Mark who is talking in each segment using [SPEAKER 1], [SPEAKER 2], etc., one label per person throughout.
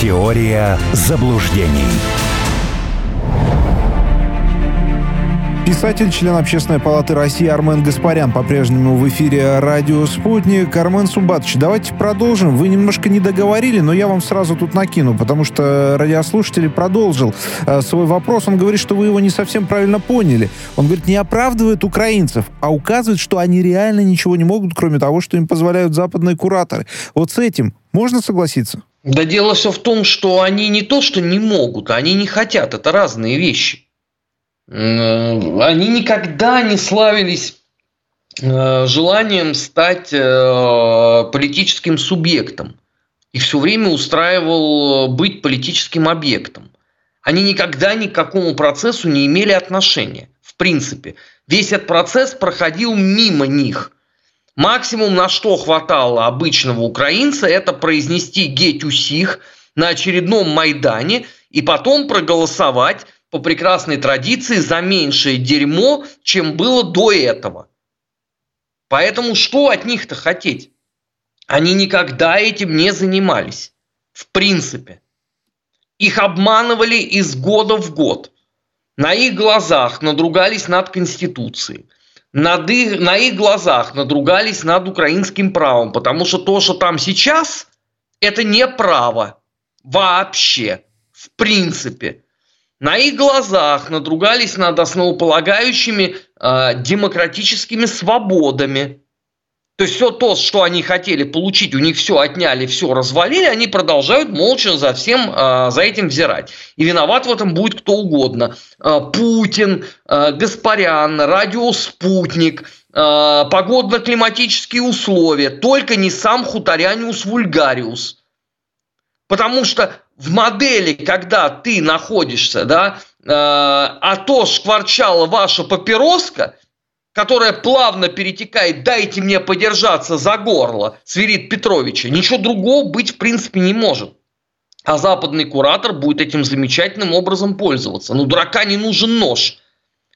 [SPEAKER 1] Теория заблуждений.
[SPEAKER 2] Писатель, член Общественной палаты России Армен Гаспарян по-прежнему в эфире радио «Спутник». Армен Сумбатович, давайте продолжим. Вы немножко не договорили, но я вам сразу тут накину, потому что радиослушатель продолжил э, свой вопрос. Он говорит, что вы его не совсем правильно поняли. Он говорит, не оправдывает украинцев, а указывает, что они реально ничего не могут, кроме того, что им позволяют западные кураторы. Вот с этим можно согласиться?
[SPEAKER 3] Да дело все в том, что они не то, что не могут, они не хотят. Это разные вещи. Они никогда не славились э, желанием стать э, политическим субъектом и все время устраивал быть политическим объектом. Они никогда ни к какому процессу не имели отношения. В принципе, весь этот процесс проходил мимо них. Максимум, на что хватало обычного украинца, это произнести «геть на очередном Майдане и потом проголосовать по прекрасной традиции за меньшее дерьмо, чем было до этого. Поэтому что от них-то хотеть? Они никогда этим не занимались. В принципе. Их обманывали из года в год. На их глазах надругались над Конституцией. Над их, на их глазах надругались над украинским правом. Потому что то, что там сейчас, это не право. Вообще. В принципе на их глазах надругались над основополагающими э, демократическими свободами. То есть все то, что они хотели получить, у них все отняли, все развалили, они продолжают молча за всем э, за этим взирать. И виноват в этом будет кто угодно. Э, Путин, э, Гаспарян, радио «Спутник», погодно-климатические условия, только не сам хуторяниус вульгариус. Потому что в модели, когда ты находишься, да, а то шкварчала ваша папироска, которая плавно перетекает «дайте мне подержаться за горло» Свирид Петровича, ничего другого быть в принципе не может. А западный куратор будет этим замечательным образом пользоваться. Ну, дурака не нужен нож.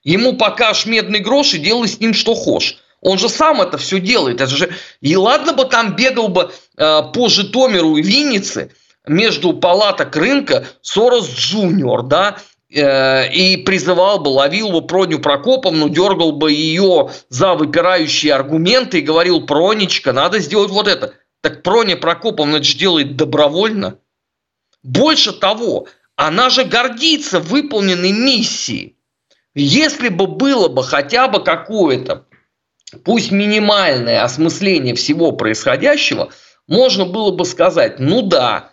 [SPEAKER 3] Ему покажешь медный грош и делай с ним что хочешь. Он же сам это все делает. Это же... И ладно бы там бегал бы э, по Житомиру и Виннице – между палаток рынка Сорос Джуниор, да, и призывал бы, ловил бы Проню Прокоповну, дергал бы ее за выпирающие аргументы и говорил, Пронечка, надо сделать вот это. Так Проня Прокоповна это же делает добровольно. Больше того, она же гордится выполненной миссией. Если бы было бы хотя бы какое-то, пусть минимальное осмысление всего происходящего, можно было бы сказать, ну да,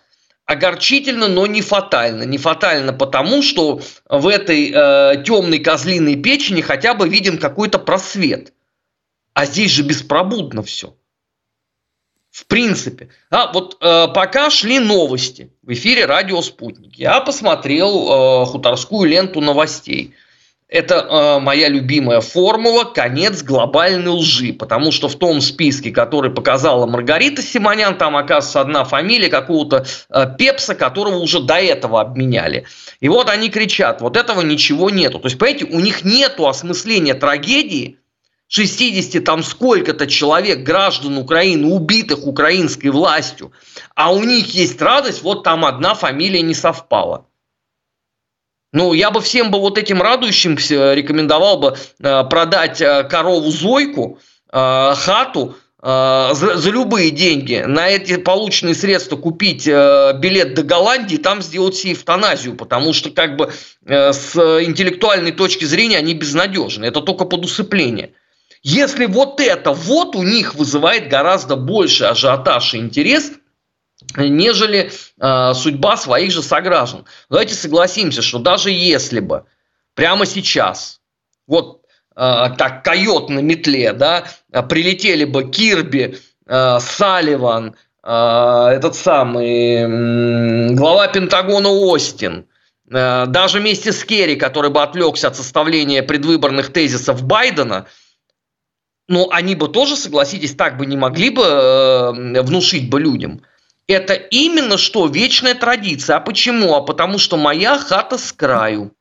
[SPEAKER 3] огорчительно, но не фатально. Не фатально потому, что в этой э, темной козлиной печени хотя бы виден какой-то просвет. А здесь же беспробудно все. В принципе. А вот э, пока шли новости в эфире радио «Спутник», я посмотрел э, хуторскую ленту новостей – это э, моя любимая формула «конец глобальной лжи», потому что в том списке, который показала Маргарита Симонян, там оказывается одна фамилия какого-то э, Пепса, которого уже до этого обменяли. И вот они кричат, вот этого ничего нету. То есть, понимаете, у них нету осмысления трагедии, 60 там сколько-то человек, граждан Украины, убитых украинской властью, а у них есть радость, вот там одна фамилия не совпала. Ну, я бы всем бы вот этим радующимся рекомендовал бы э, продать э, корову Зойку, э, хату, за, за любые деньги, на эти полученные средства купить билет до Голландии, там сделать себе эвтаназию, потому что как бы с интеллектуальной точки зрения они безнадежны. Это только под усыпление. Если вот это вот у них вызывает гораздо больше ажиотаж и интерес, нежели э, судьба своих же сограждан. Давайте согласимся, что даже если бы прямо сейчас, вот э, так койот на метле, да, прилетели бы Кирби, э, Салливан, э, этот самый э, глава Пентагона Остин, э, даже вместе с Керри, который бы отвлекся от составления предвыборных тезисов Байдена, ну, они бы тоже, согласитесь, так бы не могли бы э, внушить бы людям – это именно что вечная традиция. А почему? А потому что моя хата с краю.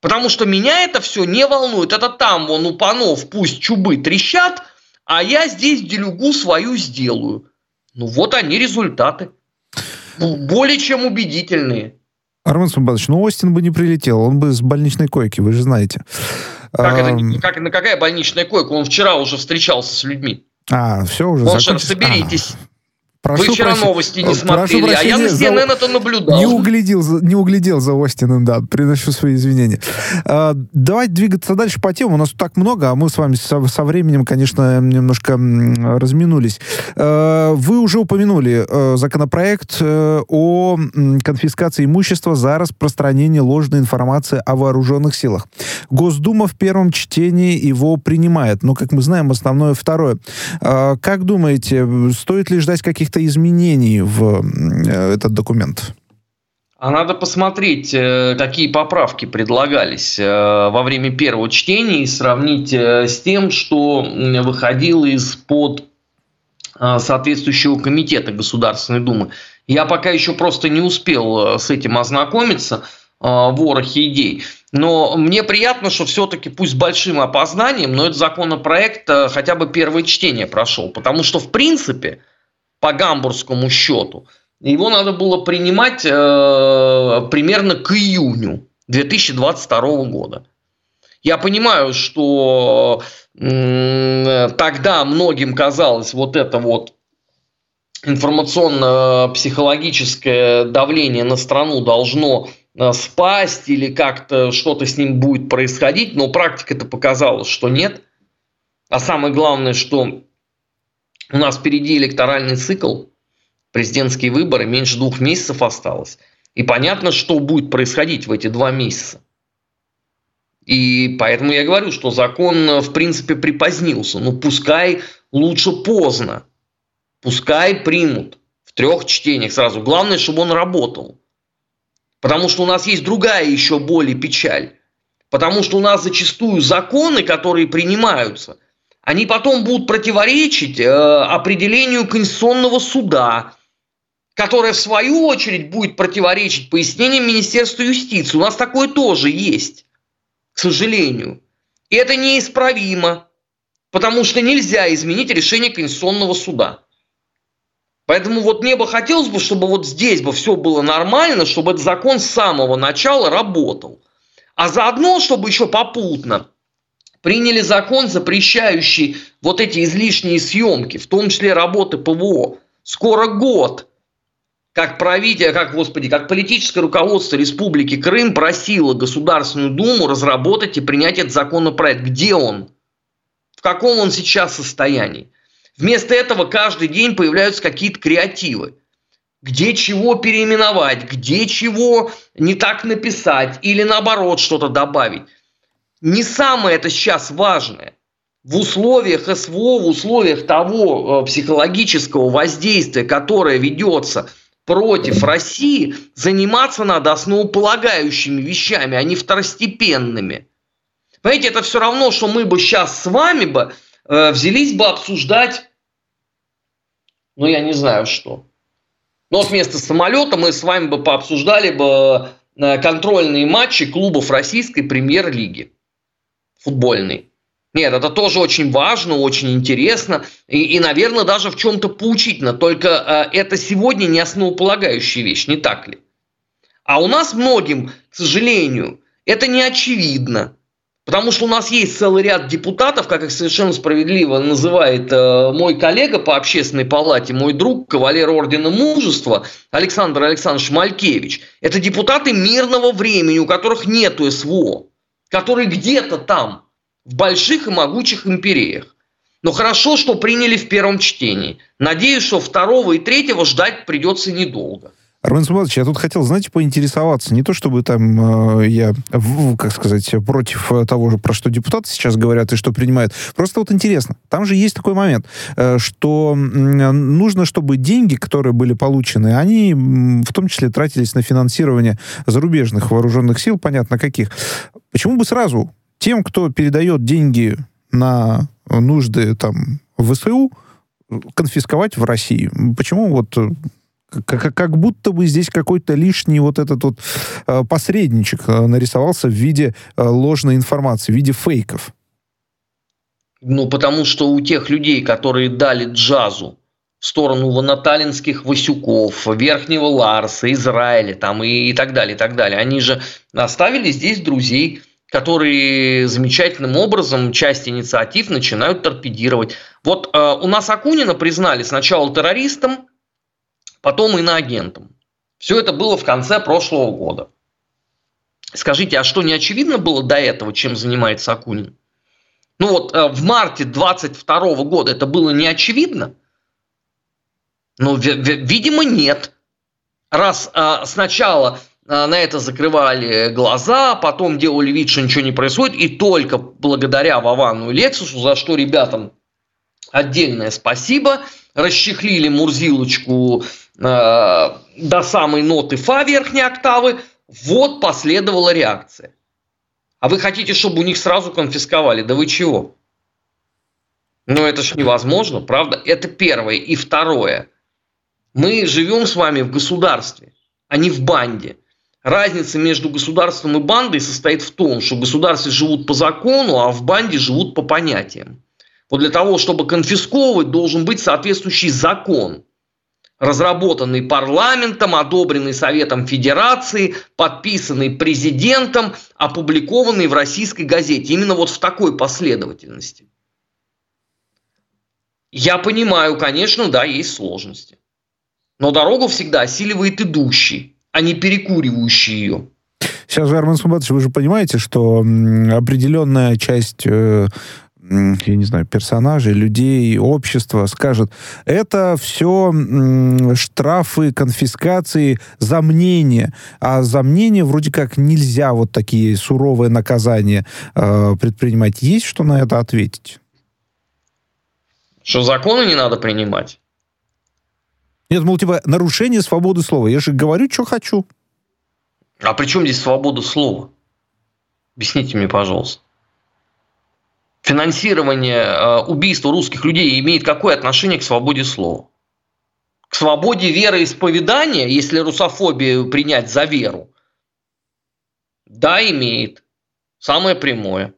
[SPEAKER 3] Потому что меня это все не волнует. Это там вон у панов пусть чубы трещат, а я здесь делюгу свою сделаю. Ну вот они результаты. более чем убедительные.
[SPEAKER 2] Армен Сумбатович, ну Остин бы не прилетел, он бы с больничной койки, вы же знаете.
[SPEAKER 3] Как это, как, на какая больничная койка? Он вчера уже встречался с людьми.
[SPEAKER 2] А, все уже
[SPEAKER 3] Он закончилось? соберитесь. Прошу Вы вчера прощения, новости не смотрели, а я на CNN за... это наблюдал.
[SPEAKER 2] Не углядел, не углядел за Остином, да, приношу свои извинения. А, давайте двигаться дальше по теме. У нас так много, а мы с вами со, со временем, конечно, немножко разминулись. А, вы уже упомянули а, законопроект а, о конфискации имущества за распространение ложной информации о вооруженных силах. Госдума в первом чтении его принимает, но, как мы знаем, основное второе. А, как думаете, стоит ли ждать каких-то каких-то изменений в э, этот документ?
[SPEAKER 3] А надо посмотреть, э, какие поправки предлагались э, во время первого чтения и сравнить с тем, что выходило из-под соответствующего комитета Государственной Думы. Я пока еще просто не успел с этим ознакомиться ворохе идей. Но мне приятно, что все-таки пусть большим опознанием, но этот законопроект хотя бы первое чтение прошел. Потому что, в принципе, по гамбургскому счету. Его надо было принимать э, примерно к июню 2022 года. Я понимаю, что э, тогда многим казалось вот это вот информационно-психологическое давление на страну должно э, спасть или как-то что-то с ним будет происходить, но практика это показала, что нет. А самое главное, что у нас впереди электоральный цикл, президентские выборы, меньше двух месяцев осталось. И понятно, что будет происходить в эти два месяца. И поэтому я говорю, что закон, в принципе, припозднился. Ну, пускай лучше поздно. Пускай примут в трех чтениях сразу. Главное, чтобы он работал. Потому что у нас есть другая еще более печаль. Потому что у нас зачастую законы, которые принимаются – они потом будут противоречить э, определению Конституционного суда, которое в свою очередь будет противоречить пояснениям Министерства юстиции. У нас такое тоже есть, к сожалению. И это неисправимо, потому что нельзя изменить решение Конституционного суда. Поэтому вот мне бы хотелось бы, чтобы вот здесь бы все было нормально, чтобы этот закон с самого начала работал. А заодно, чтобы еще попутно приняли закон, запрещающий вот эти излишние съемки, в том числе работы ПВО. Скоро год, как правитель, как, господи, как политическое руководство Республики Крым просило Государственную Думу разработать и принять этот законопроект. Где он? В каком он сейчас состоянии? Вместо этого каждый день появляются какие-то креативы. Где чего переименовать, где чего не так написать или наоборот что-то добавить не самое это сейчас важное. В условиях СВО, в условиях того э, психологического воздействия, которое ведется против России, заниматься надо основополагающими вещами, а не второстепенными. Понимаете, это все равно, что мы бы сейчас с вами бы э, взялись бы обсуждать, ну я не знаю что. Но вот вместо самолета мы с вами бы пообсуждали бы э, контрольные матчи клубов российской премьер-лиги футбольный. Нет, это тоже очень важно, очень интересно и, и наверное, даже в чем-то поучительно. Только э, это сегодня не основополагающая вещь, не так ли? А у нас многим, к сожалению, это не очевидно. Потому что у нас есть целый ряд депутатов, как их совершенно справедливо называет э, мой коллега по общественной палате, мой друг, кавалер Ордена Мужества Александр Александрович Малькевич. Это депутаты мирного времени, у которых нету СВО который где-то там, в больших и могучих империях. Но хорошо, что приняли в первом чтении. Надеюсь, что второго и третьего ждать придется недолго.
[SPEAKER 2] Армен Суматович, я тут хотел, знаете, поинтересоваться. Не то, чтобы там э, я, в, как сказать, против того же, про что депутаты сейчас говорят и что принимают. Просто вот интересно. Там же есть такой момент, э, что э, нужно, чтобы деньги, которые были получены, они в том числе тратились на финансирование зарубежных вооруженных сил, понятно каких. Почему бы сразу тем, кто передает деньги на нужды там ВСУ, конфисковать в России? Почему вот как, как будто бы здесь какой-то лишний вот этот вот э, посредничек э, нарисовался в виде э, ложной информации, в виде фейков.
[SPEAKER 3] Ну, потому что у тех людей, которые дали джазу в сторону наталинских Васюков, Верхнего Ларса, Израиля там, и, и так далее, и так далее. Они же оставили здесь друзей, которые замечательным образом часть инициатив начинают торпедировать. Вот э, у нас Акунина признали сначала террористом, потом иноагентом. Все это было в конце прошлого года. Скажите, а что не очевидно было до этого, чем занимается Акунин? Ну вот э, в марте 22 года это было не очевидно – ну, видимо, нет. Раз а, сначала а, на это закрывали глаза, потом делали вид, что ничего не происходит, и только благодаря Вовану и Лексусу, за что ребятам отдельное спасибо, расчехлили Мурзилочку до самой ноты фа верхней октавы, вот последовала реакция. А вы хотите, чтобы у них сразу конфисковали? Да вы чего? Ну это ж невозможно, правда? Это первое. И второе – мы живем с вами в государстве, а не в банде. Разница между государством и бандой состоит в том, что в государстве живут по закону, а в банде живут по понятиям. Вот для того, чтобы конфисковывать, должен быть соответствующий закон, разработанный парламентом, одобренный Советом Федерации, подписанный президентом, опубликованный в российской газете. Именно вот в такой последовательности. Я понимаю, конечно, да, есть сложности. Но дорогу всегда осиливает идущий, а не перекуривающий ее.
[SPEAKER 2] Сейчас же, Армен Сумбатович, вы же понимаете, что определенная часть э, я не знаю, персонажей, людей, общества скажет, это все штрафы, конфискации за мнение. А за мнение вроде как нельзя вот такие суровые наказания э, предпринимать. Есть что на это ответить?
[SPEAKER 3] Что законы не надо принимать?
[SPEAKER 2] Нет, мол, типа, нарушение свободы слова. Я же говорю, что хочу.
[SPEAKER 3] А при чем здесь свобода слова? Объясните мне, пожалуйста. Финансирование э, убийства русских людей имеет какое отношение к свободе слова? К свободе вероисповедания, если русофобию принять за веру? Да, имеет. Самое прямое.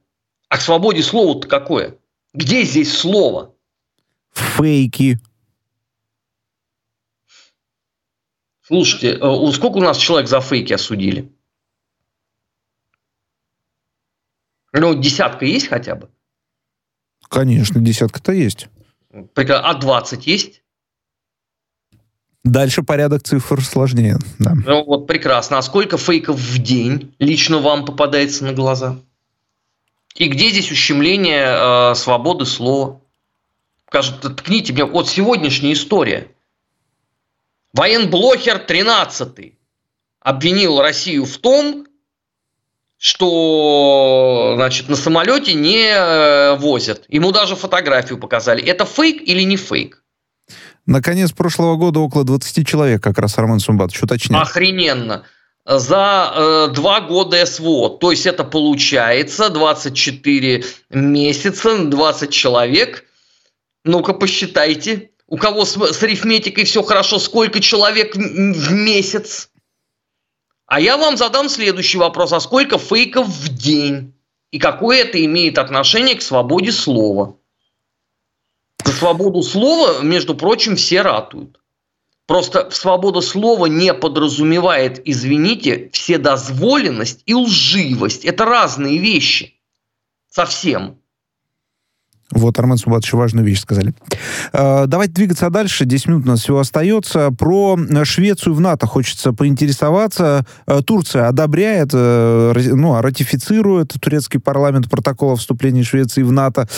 [SPEAKER 3] А к свободе слова-то какое? Где здесь слово?
[SPEAKER 2] Фейки.
[SPEAKER 3] Слушайте, э, сколько у нас человек за фейки осудили? Ну, десятка есть хотя бы?
[SPEAKER 2] Конечно, десятка-то есть.
[SPEAKER 3] А 20 есть?
[SPEAKER 2] Дальше порядок цифр сложнее. Да.
[SPEAKER 3] Ну вот прекрасно. А сколько фейков в день лично вам попадается на глаза? И где здесь ущемление э, свободы слова? Скажут, ткните мне, вот сегодняшняя история – Военблохер 13 обвинил Россию в том, что значит, на самолете не э, возят. Ему даже фотографию показали. Это фейк или не фейк?
[SPEAKER 2] Наконец прошлого года около 20 человек, как раз Армен Сумбатович уточнил.
[SPEAKER 3] Охрененно. За э, два года СВО. То есть это получается 24 месяца, 20 человек. Ну-ка посчитайте у кого с, с арифметикой все хорошо, сколько человек в месяц. А я вам задам следующий вопрос. А сколько фейков в день? И какое это имеет отношение к свободе слова? За свободу слова, между прочим, все ратуют. Просто свобода слова не подразумевает, извините, вседозволенность и лживость. Это разные вещи. Совсем.
[SPEAKER 2] Вот, Армен Субатович, важную вещь сказали. Э, давайте двигаться дальше. 10 минут у нас всего остается. Про Швецию в НАТО хочется поинтересоваться. Э, Турция одобряет, э, ну, а ратифицирует турецкий парламент протокол о вступлении Швеции в НАТО.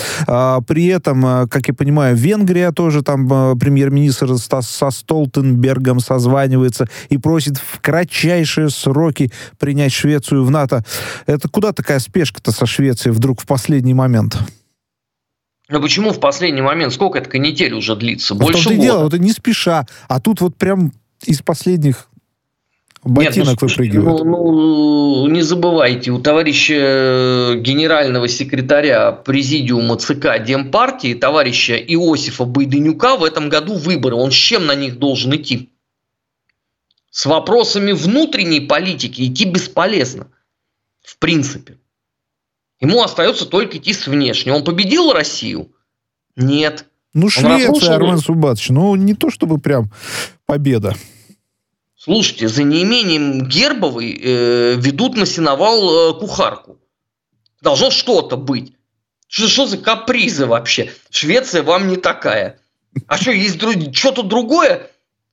[SPEAKER 2] При этом, как я понимаю, Венгрия тоже там премьер-министр со Столтенбергом созванивается и просит в кратчайшие сроки принять Швецию в НАТО. Это куда такая спешка-то со Швецией вдруг в последний момент?
[SPEAKER 3] Но почему в последний момент? Сколько эта канитель уже длится? Больше
[SPEAKER 2] года. дело, вот не спеша. А тут вот прям из последних ботинок Нет, ну, выпрыгивают.
[SPEAKER 3] Ну, ну, не забывайте, у товарища э, генерального секретаря президиума ЦК Демпартии, товарища Иосифа Байденюка, в этом году выборы. Он с чем на них должен идти? С вопросами внутренней политики идти бесполезно. В принципе. Ему остается только идти с внешней. Он победил Россию? Нет.
[SPEAKER 2] Ну, Швеция, Армен Субатович, ну, не то чтобы прям победа.
[SPEAKER 3] Слушайте, за неимением Гербовой э, ведут на сеновал э, кухарку. Должно что-то быть. Что, что за капризы вообще? Швеция вам не такая. А что, есть что-то другое?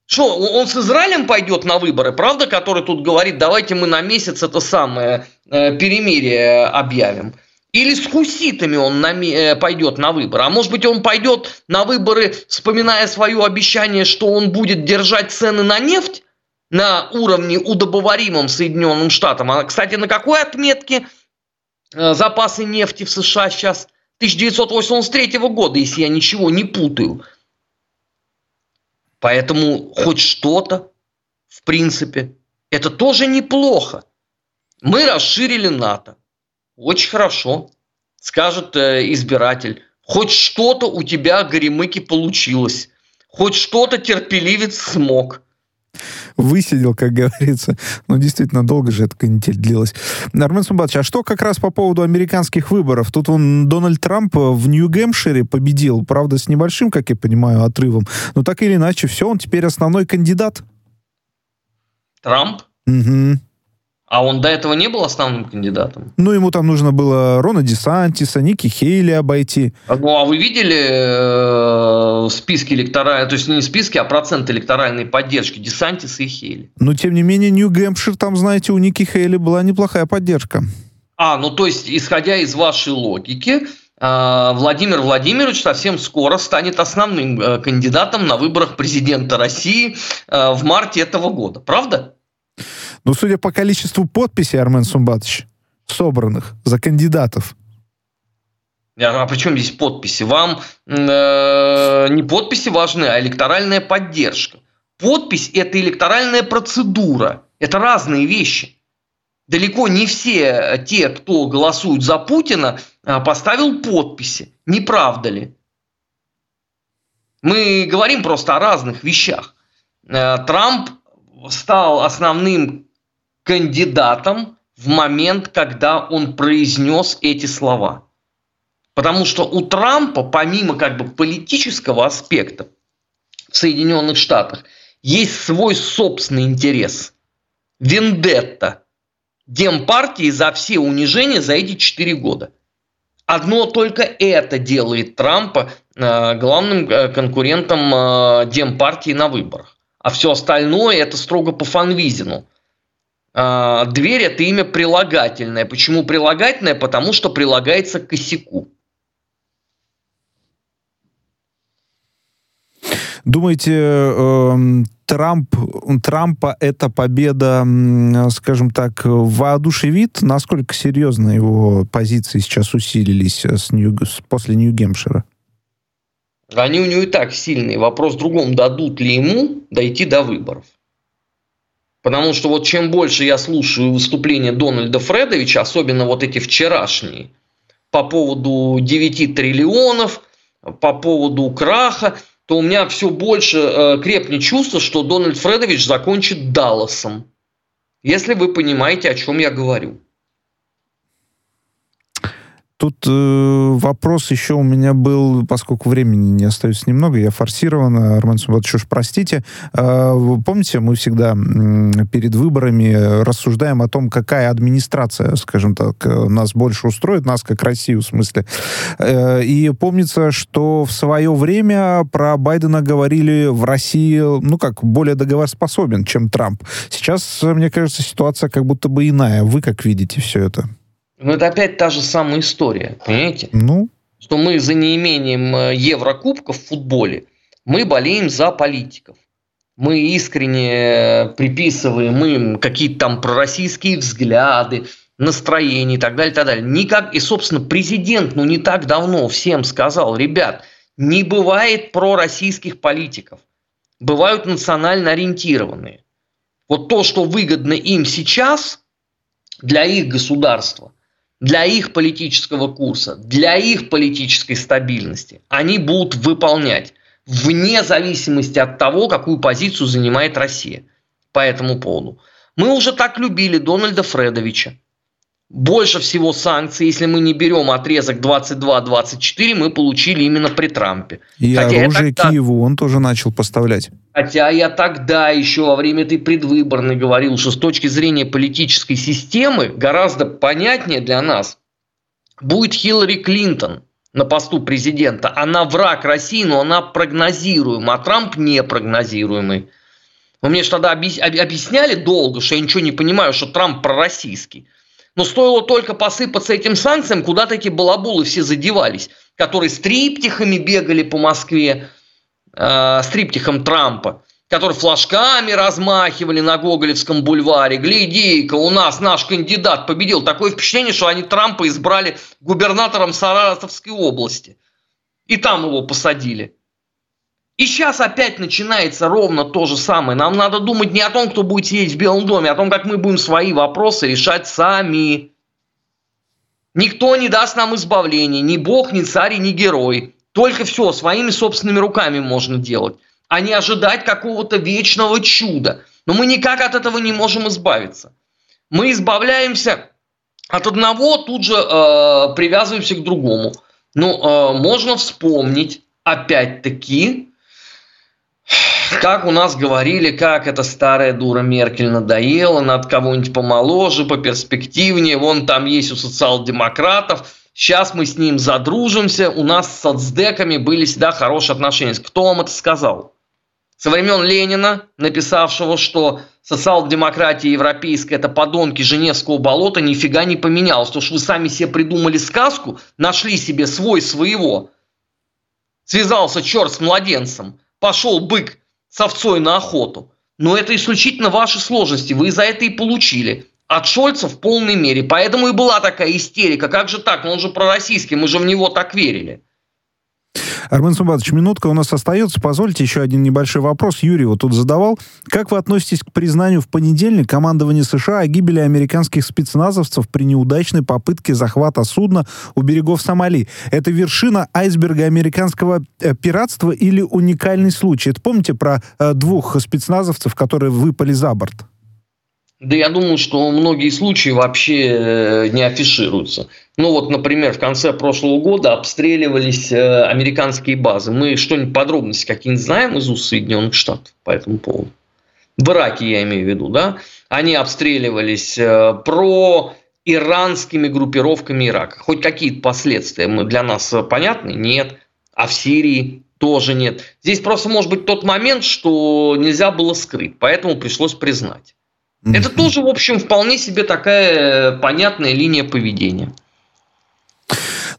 [SPEAKER 3] Что, он с Израилем пойдет на выборы, правда, который тут говорит, давайте мы на месяц это самое э, перемирие объявим. Или с хуситами он на, э, пойдет на выборы. А может быть, он пойдет на выборы, вспоминая свое обещание, что он будет держать цены на нефть? на уровне удобоваримом Соединенным Штатам. А, кстати, на какой отметке э, запасы нефти в США сейчас? 1983 года, если я ничего не путаю. Поэтому хоть что-то, в принципе, это тоже неплохо. Мы расширили НАТО. Очень хорошо, скажет э, избиратель. Хоть что-то у тебя, Горемыки, получилось. Хоть что-то терпеливец смог –
[SPEAKER 2] высидел, как говорится. Ну, действительно, долго же эта канитель длилась. Армен Сумбатович, а что как раз по поводу американских выборов? Тут он Дональд Трамп в Нью-Гэмпшире победил, правда, с небольшим, как я понимаю, отрывом. Но так или иначе, все, он теперь основной кандидат.
[SPEAKER 3] Трамп?
[SPEAKER 2] Угу.
[SPEAKER 3] А он до этого не был основным кандидатом?
[SPEAKER 2] Ну, ему там нужно было Рона Десантиса, Ники Хейли обойти.
[SPEAKER 3] Ну, а вы видели э, списки электоральной, то есть не списки, а процент электоральной поддержки Десантиса и Хейли?
[SPEAKER 2] Но, тем не менее, Нью-Гэмпшир, там, знаете, у Ники Хейли была неплохая поддержка.
[SPEAKER 3] А, ну, то есть, исходя из вашей логики, э, Владимир Владимирович совсем скоро станет основным э, кандидатом на выборах президента России э, в марте этого года, правда?
[SPEAKER 2] Ну, судя по количеству подписей, Армен Сумбатович, собранных за кандидатов.
[SPEAKER 3] А при чем здесь подписи? Вам э, не подписи важны, а электоральная поддержка. Подпись – это электоральная процедура. Это разные вещи. Далеко не все те, кто голосуют за Путина, э, поставил подписи. Не правда ли? Мы говорим просто о разных вещах. Э, Трамп стал основным кандидатом в момент, когда он произнес эти слова. Потому что у Трампа, помимо как бы политического аспекта в Соединенных Штатах, есть свой собственный интерес. Вендетта. Демпартии за все унижения за эти четыре года. Одно только это делает Трампа э, главным э, конкурентом э, Демпартии на выборах. А все остальное это строго по Фанвизину – дверь это имя прилагательное. Почему прилагательное? Потому что прилагается к косяку.
[SPEAKER 2] Думаете, э, Трамп, Трампа эта победа, скажем так, воодушевит? Насколько серьезно его позиции сейчас усилились с Нью, после Нью-Гемпшира?
[SPEAKER 3] Они у него и так сильные. Вопрос в другом, дадут ли ему дойти до выборов. Потому что вот чем больше я слушаю выступления Дональда Фредовича, особенно вот эти вчерашние, по поводу 9 триллионов, по поводу краха, то у меня все больше э, крепнет чувство, что Дональд Фредович закончит Далласом. Если вы понимаете, о чем я говорю.
[SPEAKER 2] Тут э, вопрос еще у меня был, поскольку времени не остается немного, я форсированно, Армен Сумбатович, уж простите. Э, помните, мы всегда э, перед выборами рассуждаем о том, какая администрация, скажем так, нас больше устроит, нас как Россию в смысле. Э, и помнится, что в свое время про Байдена говорили в России, ну как, более договороспособен, чем Трамп. Сейчас, мне кажется, ситуация как будто бы иная. Вы как видите все это?
[SPEAKER 3] Но это опять та же самая история, понимаете?
[SPEAKER 2] Ну?
[SPEAKER 3] Что мы за неимением э, Еврокубков в футболе, мы болеем за политиков. Мы искренне приписываем им какие-то там пророссийские взгляды, настроения и так далее, и так далее. Никак, и, собственно, президент, ну, не так давно всем сказал, ребят, не бывает пророссийских политиков. Бывают национально ориентированные. Вот то, что выгодно им сейчас для их государства, для их политического курса, для их политической стабильности, они будут выполнять вне зависимости от того, какую позицию занимает Россия по этому поводу. Мы уже так любили Дональда Фредовича. Больше всего санкций, если мы не берем отрезок 22-24, мы получили именно при Трампе.
[SPEAKER 2] И Хотя оружие тогда... Киеву он тоже начал поставлять.
[SPEAKER 3] Хотя я тогда еще во время этой предвыборной говорил, что с точки зрения политической системы гораздо понятнее для нас будет Хиллари Клинтон на посту президента. Она враг России, но она прогнозируема, а Трамп непрогнозируемый. Вы мне же тогда объясняли долго, что я ничего не понимаю, что Трамп пророссийский. Но стоило только посыпаться этим санкциям, куда такие балабулы все задевались, которые с триптихами бегали по Москве, э, с триптихом Трампа, которые флажками размахивали на Гоголевском бульваре. Гляди-ка, у нас наш кандидат победил. Такое впечатление, что они Трампа избрали губернатором Саратовской области. И там его посадили. И сейчас опять начинается ровно то же самое. Нам надо думать не о том, кто будет сидеть в Белом доме, а о том, как мы будем свои вопросы решать сами. Никто не даст нам избавления, ни бог, ни царь, ни герой. Только все своими собственными руками можно делать, а не ожидать какого-то вечного чуда. Но мы никак от этого не можем избавиться. Мы избавляемся от одного, тут же э, привязываемся к другому. Ну, э, можно вспомнить, опять-таки, как у нас говорили, как эта старая дура Меркель надоела, над кого-нибудь помоложе, поперспективнее, вон там есть у социал-демократов, сейчас мы с ним задружимся, у нас с соцдеками были всегда хорошие отношения. Кто вам это сказал? Со времен Ленина, написавшего, что социал-демократия европейская – это подонки Женевского болота, нифига не поменялось. То, что вы сами себе придумали сказку, нашли себе свой своего. Связался черт с младенцем, пошел бык с овцой на охоту. Но это исключительно ваши сложности. Вы за это и получили. От Шольца в полной мере. Поэтому и была такая истерика. Как же так? Он же пророссийский, мы же в него так верили.
[SPEAKER 2] Армен Сумбатович, минутка у нас остается. Позвольте еще один небольшой вопрос. Юрий вот тут задавал. Как вы относитесь к признанию в понедельник командования США о гибели американских спецназовцев при неудачной попытке захвата судна у берегов Сомали? Это вершина айсберга американского э, пиратства или уникальный случай? Это помните про э, двух спецназовцев, которые выпали за борт?
[SPEAKER 3] Да я думаю, что многие случаи вообще э, не афишируются. Ну вот, например, в конце прошлого года обстреливались э, американские базы. Мы что-нибудь подробности какие-нибудь знаем из уст Соединенных Штатов по этому поводу? В Ираке я имею в виду, да? Они обстреливались э, про иранскими группировками Ирака. Хоть какие-то последствия для нас понятны? Нет. А в Сирии тоже нет. Здесь просто может быть тот момент, что нельзя было скрыть, поэтому пришлось признать. Это тоже, в общем, вполне себе такая понятная линия поведения.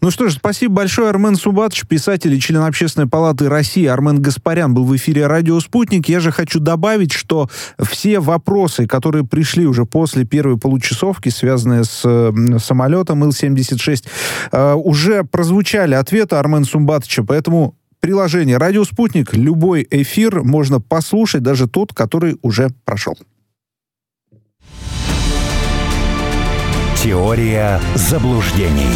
[SPEAKER 2] Ну что ж, спасибо большое, Армен Субатович, писатель и член Общественной палаты России Армен Гаспарян был в эфире «Радио Спутник». Я же хочу добавить, что все вопросы, которые пришли уже после первой получасовки, связанные с э, самолетом Ил-76, э, уже прозвучали ответы Армен Сумбатовича, поэтому приложение «Радио Спутник», любой эфир можно послушать, даже тот, который уже прошел.
[SPEAKER 1] Теория заблуждений.